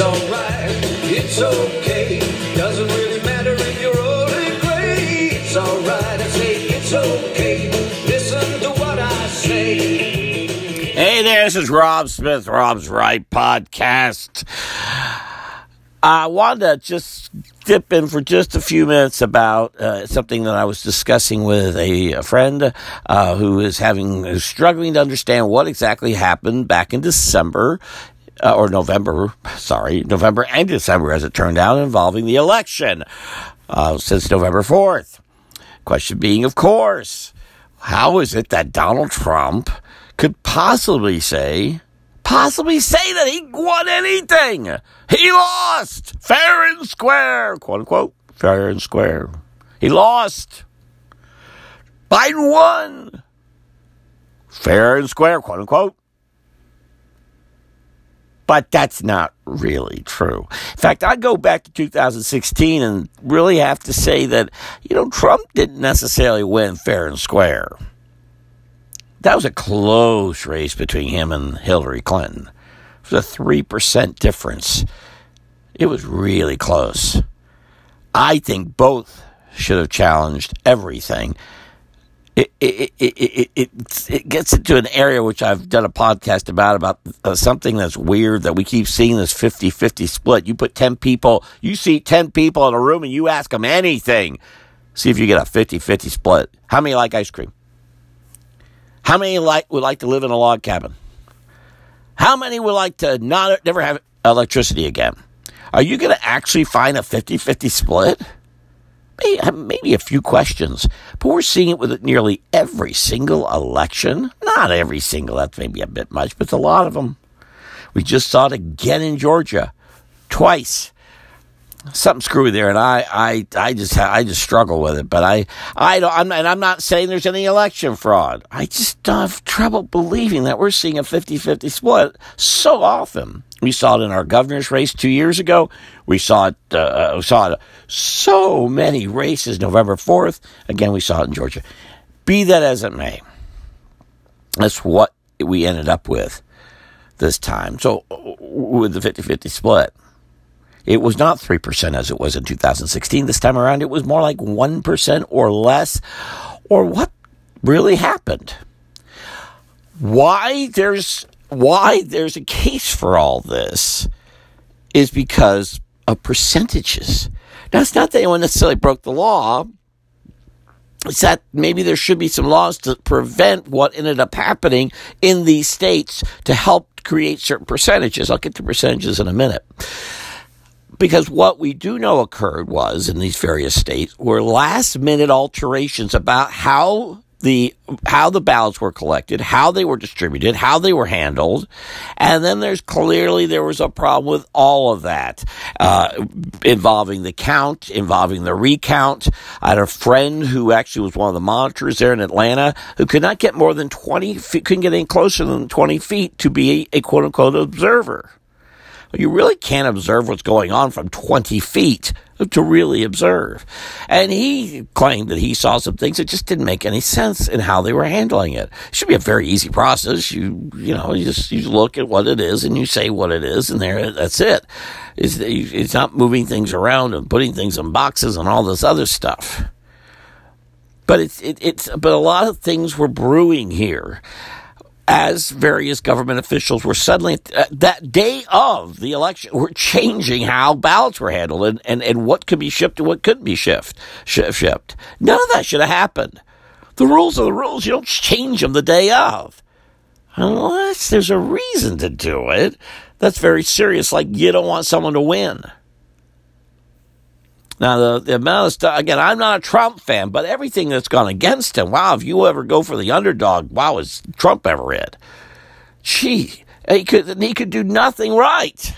It's alright, it's okay. Doesn't really matter if you're old and gray. It's alright, I say it's okay. Listen to what I say. Hey there, this is Rob Smith, Rob's Right Podcast. I wanted to just dip in for just a few minutes about uh, something that I was discussing with a, a friend uh, who is having struggling to understand what exactly happened back in December uh, or November, sorry, November and December, as it turned out, involving the election uh, since November fourth. Question being, of course, how is it that Donald Trump could possibly say possibly say that he won anything. He lost fair and square, quote unquote, fair and square. He lost. Biden won fair and square, quote unquote. But that's not really true. In fact, I go back to 2016 and really have to say that, you know, Trump didn't necessarily win fair and square that was a close race between him and Hillary Clinton. It was a 3% difference. It was really close. I think both should have challenged everything. It, it, it, it, it, gets into an area which I've done a podcast about, about uh, something that's weird that we keep seeing this 50 50 split. You put 10 people, you see 10 people in a room and you ask them anything. See if you get a 50 50 split. How many like ice cream? How many like would like to live in a log cabin? How many would like to not never have electricity again? Are you going to actually find a 50-50 split? Maybe, a few questions, but we're seeing it with nearly every single election. Not every single, that's maybe a bit much, but a lot of them. We just saw it again in Georgia, twice something screwy there, and I, I, I just, I just struggle with it. But I, I don't, I'm, and I'm not saying there's any election fraud. I just have trouble believing that we're seeing a 50-50 split so often. We saw it in our governor's race two years ago. We saw it, uh, uh we saw it so many races November 4th. Again, we saw it in Georgia. Be that as it may, that's what we ended up with this time. So, with the 50 50 split. It was not 3% as it was in 2016. This time around, it was more like 1% or less. Or what really happened? Why there's, why there's a case for all this is because of percentages. Now, it's not that anyone necessarily broke the law. It's that maybe there should be some laws to prevent what ended up happening in these states to help create certain percentages. I'll get to percentages in a minute. Because what we do know occurred was in these various states were last minute alterations about how the how the ballots were collected, how they were distributed, how they were handled, and then there's clearly there was a problem with all of that uh, involving the count, involving the recount. I had a friend who actually was one of the monitors there in Atlanta who could not get more than twenty feet, couldn't get any closer than twenty feet to be a, quote unquote observer you really can't observe what's going on from 20 feet to really observe. And he claimed that he saw some things that just didn't make any sense in how they were handling it. It should be a very easy process. You, you know, you just, you look at what it is and you say what it is and there, that's it. It's, it's not moving things around and putting things in boxes and all this other stuff. But it's, it, it's, but a lot of things were brewing here as various government officials were suddenly uh, that day of the election were changing how ballots were handled and, and, and what could be shipped and what couldn't be shipped, sh- shipped. None of that should have happened. The rules are the rules. You don't change them the day of. Unless there's a reason to do it. That's very serious. Like you don't want someone to win. Now, the, the amount of stuff, again, I'm not a Trump fan, but everything that's gone against him, wow, if you ever go for the underdog, wow, is Trump ever it? Gee, he could, he could do nothing right.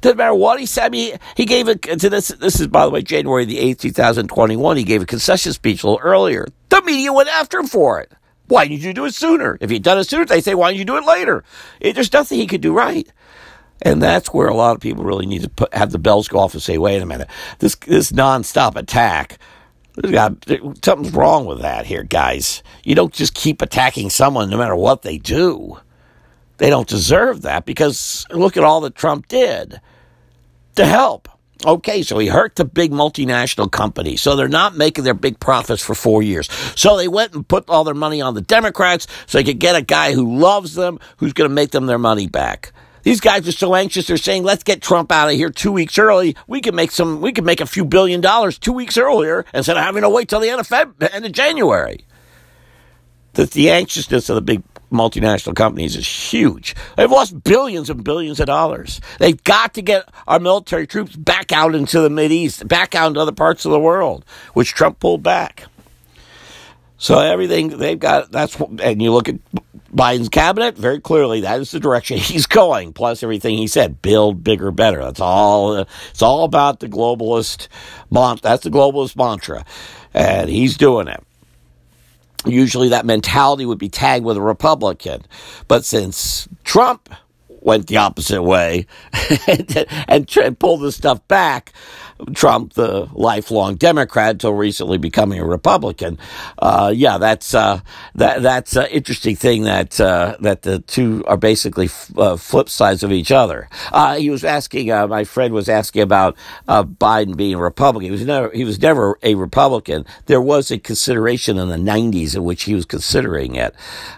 Doesn't matter what he said. I mean, he gave a, to this, this is, by the way, January the 8th, 2021, he gave a concession speech a little earlier. The media went after him for it. Why didn't you do it sooner? If you'd done it sooner, they say, why didn't you do it later? It, there's nothing he could do right. And that's where a lot of people really need to put, have the bells go off and say, wait a minute, this, this nonstop attack, got, something's wrong with that here, guys. You don't just keep attacking someone no matter what they do. They don't deserve that because look at all that Trump did. to help. Okay, so he hurt the big multinational companies. So they're not making their big profits for four years. So they went and put all their money on the Democrats so they could get a guy who loves them, who's going to make them their money back. These guys are so anxious. They're saying, "Let's get Trump out of here two weeks early. We can make some. We can make a few billion dollars two weeks earlier instead of having to wait till the end of Feb, end of January." The, the anxiousness of the big multinational companies is huge. They've lost billions and billions of dollars. They've got to get our military troops back out into the East, back out into other parts of the world, which Trump pulled back. So everything they've got, that's, and you look at Biden's cabinet, very clearly that is the direction he's going. Plus everything he said, build bigger, better. That's all, it's all about the globalist, that's the globalist mantra. And he's doing it usually that mentality would be tagged with a Republican. But since Trump went the opposite way and, and, and pulled this stuff back, Trump, the lifelong Democrat, until recently becoming a Republican. Uh, yeah, that's uh, that that's an interesting thing that uh, that the two are basically f- uh, flip sides of each other. Uh, he was asking, uh, my friend was asking about Biden being a Republican. He was never he was never a Republican. There was a consideration in the '90s in which he was considering it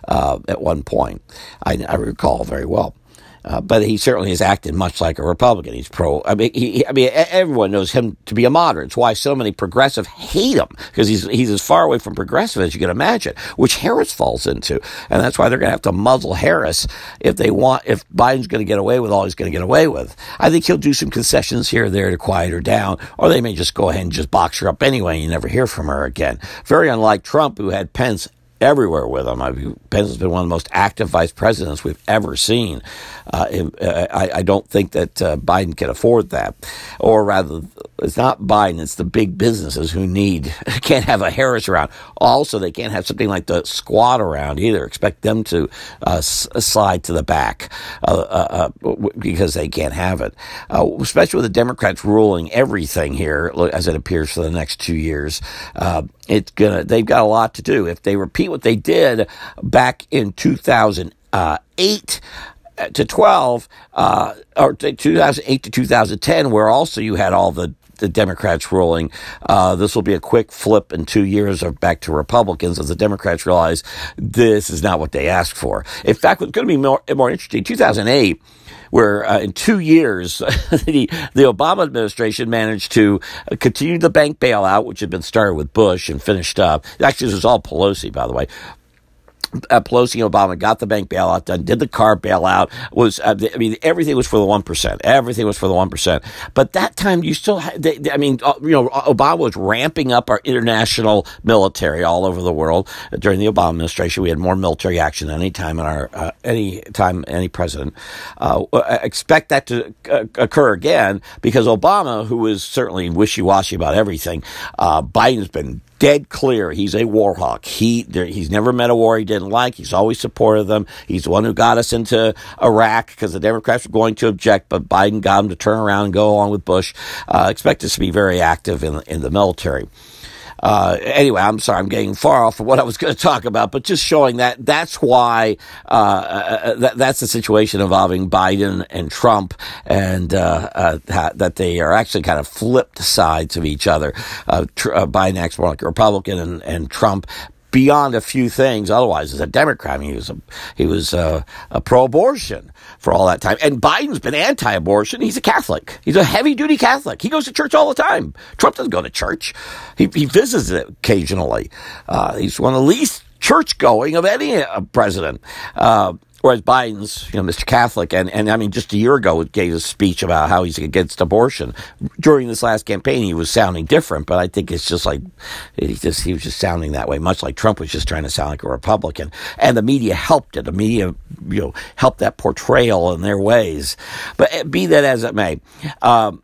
at one point. I, I recall very well. Uh, but he certainly has acted much like a Republican. He's pro. I mean, he, I mean, everyone knows him to be a moderate. It's why so many progressive hate him because he's he's as far away from progressive as you can imagine, which Harris falls into, and that's why they're going to have to muzzle Harris if they want. If Biden's going to get away with all he's going to get away with, I think he'll do some concessions here or there to quiet her down, or they may just go ahead and just box her up anyway, and you never hear from her again. Very unlike Trump, who had Pence everywhere with him. I mean, Pence has been one of the most active vice presidents we've ever seen. Uh, uh, I, I, don't think that uh, Biden can afford that. Or rather, it's not Biden, it's the big businesses who need, can't have a Harris around. Also, they can't have something like the squad around either. Expect them to uh, slide to the back uh, uh, because they can't have it. especially with the Democrats ruling everything here, as it appears for the next two years. it's gonna, they've got a lot to do. If they repeat what they did back in 2008, to 12, uh, or 2008 to 2010, where also you had all the the Democrats ruling. Uh, this will be a quick flip in two years of back to Republicans as the Democrats realize this is not what they asked for. In fact, what's going to be more, more interesting, 2008, where uh, in two years, the, the Obama administration managed to continue the bank bailout, which had been started with Bush and finished up. Actually, this was all Pelosi, by the way uh, Pelosi and Obama got the bank bailout done, did the car bailout. Was uh, I mean everything was for the one percent. Everything was for the one percent. But that time you still, had, they, I mean, uh, you know, Obama was ramping up our international military all over the world during the Obama administration. We had more military action than any time in our uh, any time any president. Uh, expect that to uh, occur again because Obama, who was certainly wishy washy about everything, Biden's been dead clear he's a war hawk. He there, he's never met a war he didn't like. He's always supported them. He's the one who got us into Iraq because the Democrats were going to object, but Biden got him to turn around and go along with Bush. Uh, expect us to be very active in in the military. Uh, anyway, I'm sorry, I'm getting far off of what I was going to talk about, but just showing that that's why uh, uh, that, that's the situation involving Biden and Trump, and uh, uh, that they are actually kind of flipped sides of each other. Uh, tr- Biden acts more like a Republican, and, and Trump beyond a few things. Otherwise, as a Democrat, I mean, he was a, he was a, a pro-abortion for all that time. And Biden's been anti-abortion. He's a Catholic. He's a heavy-duty Catholic. He goes to church all the time. Trump doesn't go to church. He, he visits it occasionally. Uh, he's one of the least church-going of any uh, president. Uh, Whereas Biden's, you know, Mr. Catholic, and, and I mean, just a year ago, gave a speech about how he's against abortion. During this last campaign, he was sounding different, but I think it's just like, he just, he was just sounding that way, much like Trump was just trying to sound like a Republican. And the media helped it. The media, you know, helped that portrayal in their ways. But eh, be that as it may, um,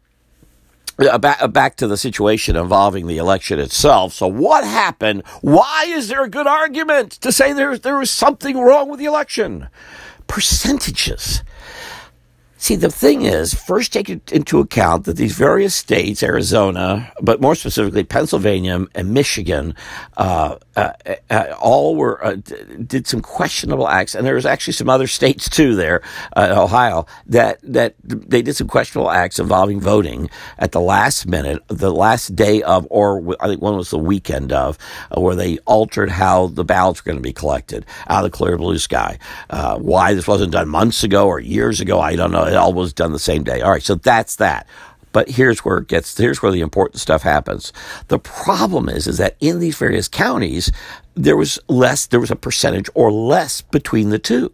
back, uh, back to the situation involving the election itself. So, what happened? Why is there a good argument to say there, there was something wrong with the election? Percentages. See, the thing is, first take into account that these various states, Arizona, but more specifically Pennsylvania and Michigan, uh, uh, uh, all were uh, did some questionable acts, and there was actually some other states too there, uh, Ohio, that that they did some questionable acts involving voting at the last minute, the last day of, or I think one was the weekend of, uh, where they altered how the ballots were going to be collected out of the clear blue sky. why this wasn't done months ago or years ago, I don't know it all was done the same day. All right, so that's that. But here's where it gets, here's where the important stuff happens. The problem is, is that in these various counties, there was less, there was a percentage or less between the two.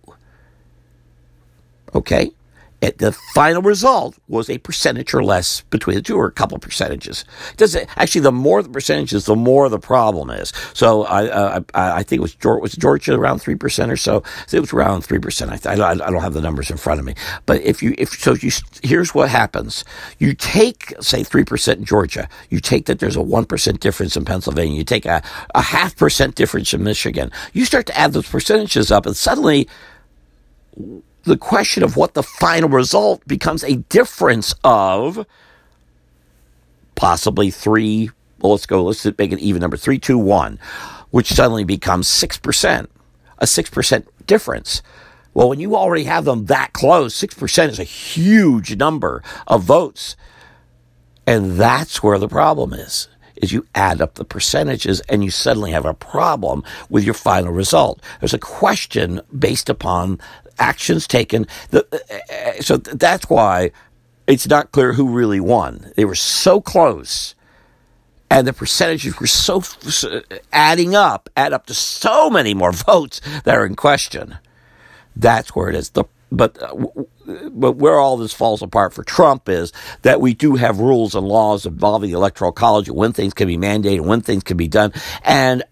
Okay? The final result was a percentage or less between the two, or a couple percentages. Does it, actually, the more the percentages, the more the problem is. So I, uh, I, I think it was was Georgia around three percent or so. so. It was around three percent. I, I, I don't have the numbers in front of me, but if you if so, you here's what happens. You take say three percent in Georgia. You take that there's a one percent difference in Pennsylvania. You take a, a half percent difference in Michigan. You start to add those percentages up, and suddenly the question of what the final result becomes a difference of possibly three. Well, let's go. Let's make it even number three, two, one, which suddenly becomes six percent, a six percent difference. Well, when you already have them that close, six percent is a huge number of votes, and that's where the problem is is you add up the percentages and you suddenly have a problem with your final result. There's a question based upon actions taken. Uh, uh, so that's why it's not clear who really won. They were so close. And the percentages were so uh, adding up, add up to so many more votes that are in question. That's where it is. The but uh, but where all this falls apart for Trump is that we do have rules and laws involving the electoral college and when things can be mandated, when things can be done, and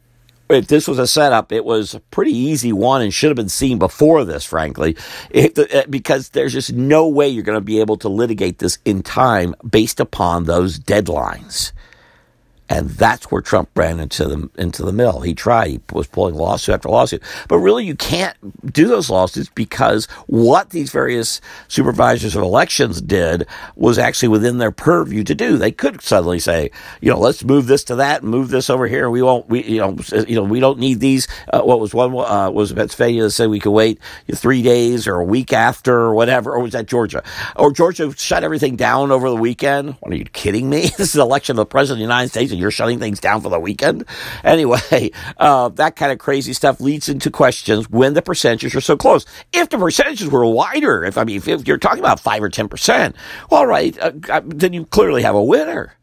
if this was a setup, it was a pretty easy one and should have been seen before this, frankly, uh, because there's just no way you're going to be able to litigate this in time based upon those deadlines. And that's where Trump ran into the into the mill. He tried. He was pulling lawsuit after lawsuit. But really, you can't do those lawsuits because what these various supervisors of elections did was actually within their purview to do. They could suddenly say, you know, let's move this to that and move this over here. We won't. We you know you know we don't need these. Uh, what was one uh, was Pennsylvania that said we could wait three days or a week after or whatever, or was that Georgia? Or Georgia shut everything down over the weekend? What, are you kidding me? this is election of the president of the United States and you're shutting things down for the weekend. Anyway, uh, that kind of crazy stuff leads into questions when the percentages are so close. If the percentages were wider, if I mean, if you're talking about five or 10%, all right, uh, uh, then you clearly have a winner.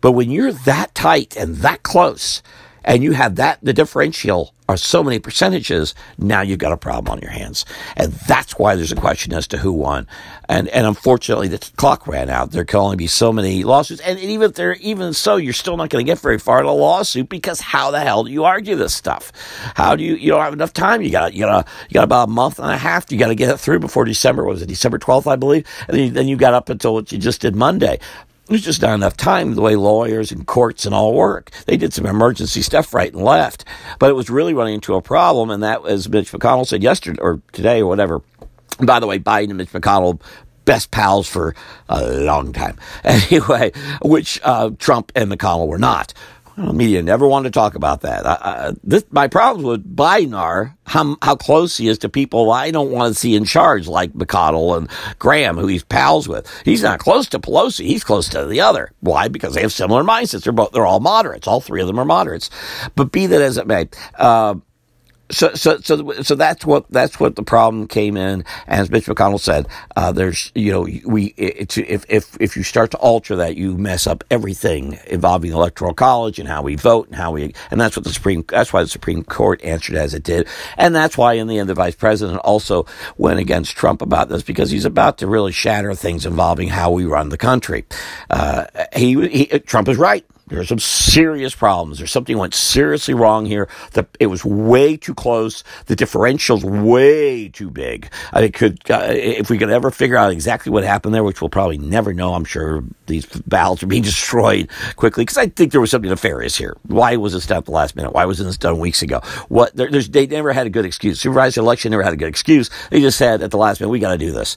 But when you're that tight and that close, and you have that, the differential are so many percentages, now you've got a problem on your hands. And that's why there's a question as to who won. And, and unfortunately, the clock ran out. There can only be so many lawsuits. And even if there, even so, you're still not going to get very far in a lawsuit because how the hell do you argue this stuff? How do you, you don't have enough time. You got, you got, you got about a month and a half. You got to get it through before December. was it December 12th, I believe? And then you, then you got up until what you just did Monday. There's just not enough time the way lawyers and courts and all work. They did some emergency stuff right and left, but it was really running into a problem, and that, as Mitch McConnell said yesterday or today or whatever. By the way, Biden and Mitch McConnell best pals for a long time. Anyway, which uh, Trump and McConnell were not. Media never wanted to talk about that. I, I, this, my problems with Biden are how, how close he is to people I don't want to see in charge, like McConnell and Graham, who he's pals with. He's not close to Pelosi. He's close to the other. Why? Because they have similar mindsets. They're both, they're all moderates. All three of them are moderates. But be that as it may, uh, so, so, so, so that's what that's what the problem came in. As Mitch McConnell said, uh, there's you know we it, if if if you start to alter that, you mess up everything involving electoral college and how we vote and how we and that's what the Supreme that's why the Supreme Court answered as it did, and that's why in the end the Vice President also went against Trump about this because he's about to really shatter things involving how we run the country. Uh, he, he Trump is right. There are some serious problems. There's something went seriously wrong here. The, it was way too close. The differential's way too big. I think could, uh, if we could ever figure out exactly what happened there, which we'll probably never know, I'm sure these ballots are being destroyed quickly because I think there was something nefarious here. Why was this done at the last minute? Why wasn't this done weeks ago? What? There, they never had a good excuse. Supervisor election never had a good excuse. They just said at the last minute, we got to do this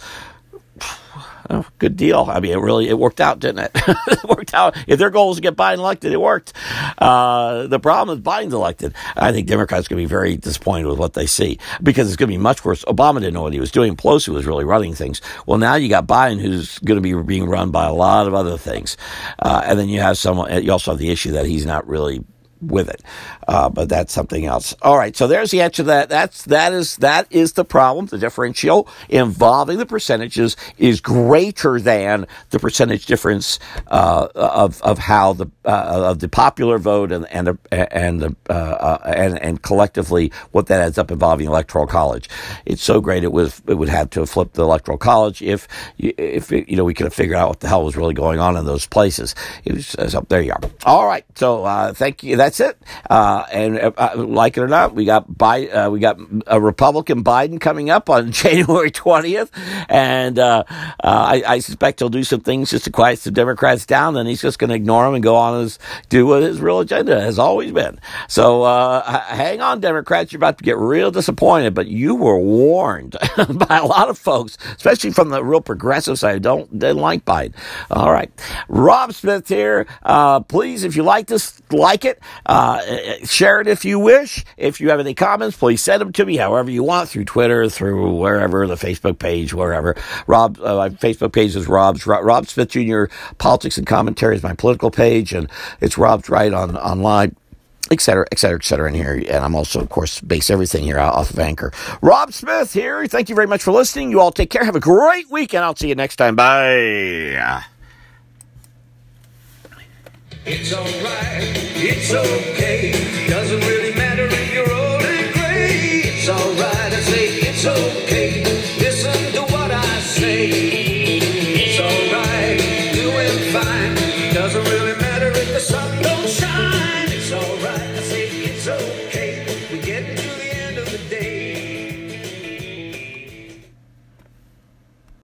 Oh, good deal. I mean, it really it worked out, didn't it? it worked out. If their goal was to get Biden elected, it worked. Uh, the problem is Biden's elected. I think Democrats going to be very disappointed with what they see because it's going to be much worse. Obama didn't know what he was doing. Pelosi was really running things. Well, now you got Biden, who's going to be being run by a lot of other things, uh, and then you have someone. You also have the issue that he's not really with it. Uh, but that's something else. All right, so there's the answer to that. That's that is that is the problem. The differential involving the percentages is greater than the percentage difference uh, of of how the uh, of the popular vote and and the and the uh, uh, and and collectively what that ends up involving electoral college. It's so great it was it would have to flipped the electoral college if if you know we could have figured out what the hell was really going on in those places. It was so there you are. All right, so uh, thank you. That's it. Uh, and uh, like it or not, we got Bi- uh, we got a Republican Biden coming up on January twentieth, and uh, uh, I, I, suspect he'll do some things just to quiet the Democrats down. Then he's just going to ignore them and go on his do what his real agenda has always been. So uh, hang on, Democrats, you're about to get real disappointed, but you were warned by a lot of folks, especially from the real progressive side. Don't didn't like Biden. All right, Rob Smith here. please, if you like this, like it. Uh, share it if you wish. If you have any comments, please send them to me however you want through Twitter, through wherever, the Facebook page, wherever. Rob, uh, my Facebook page is Rob's, Rob Smith Jr. Politics and Commentary is my political page, and it's Rob's Right on online et cetera, et cetera, et cetera in here. And I'm also, of course, base everything here off of Anchor. Rob Smith here. Thank you very much for listening. You all take care. Have a great week, and I'll see you next time. Bye. It's alright, it's okay, doesn't really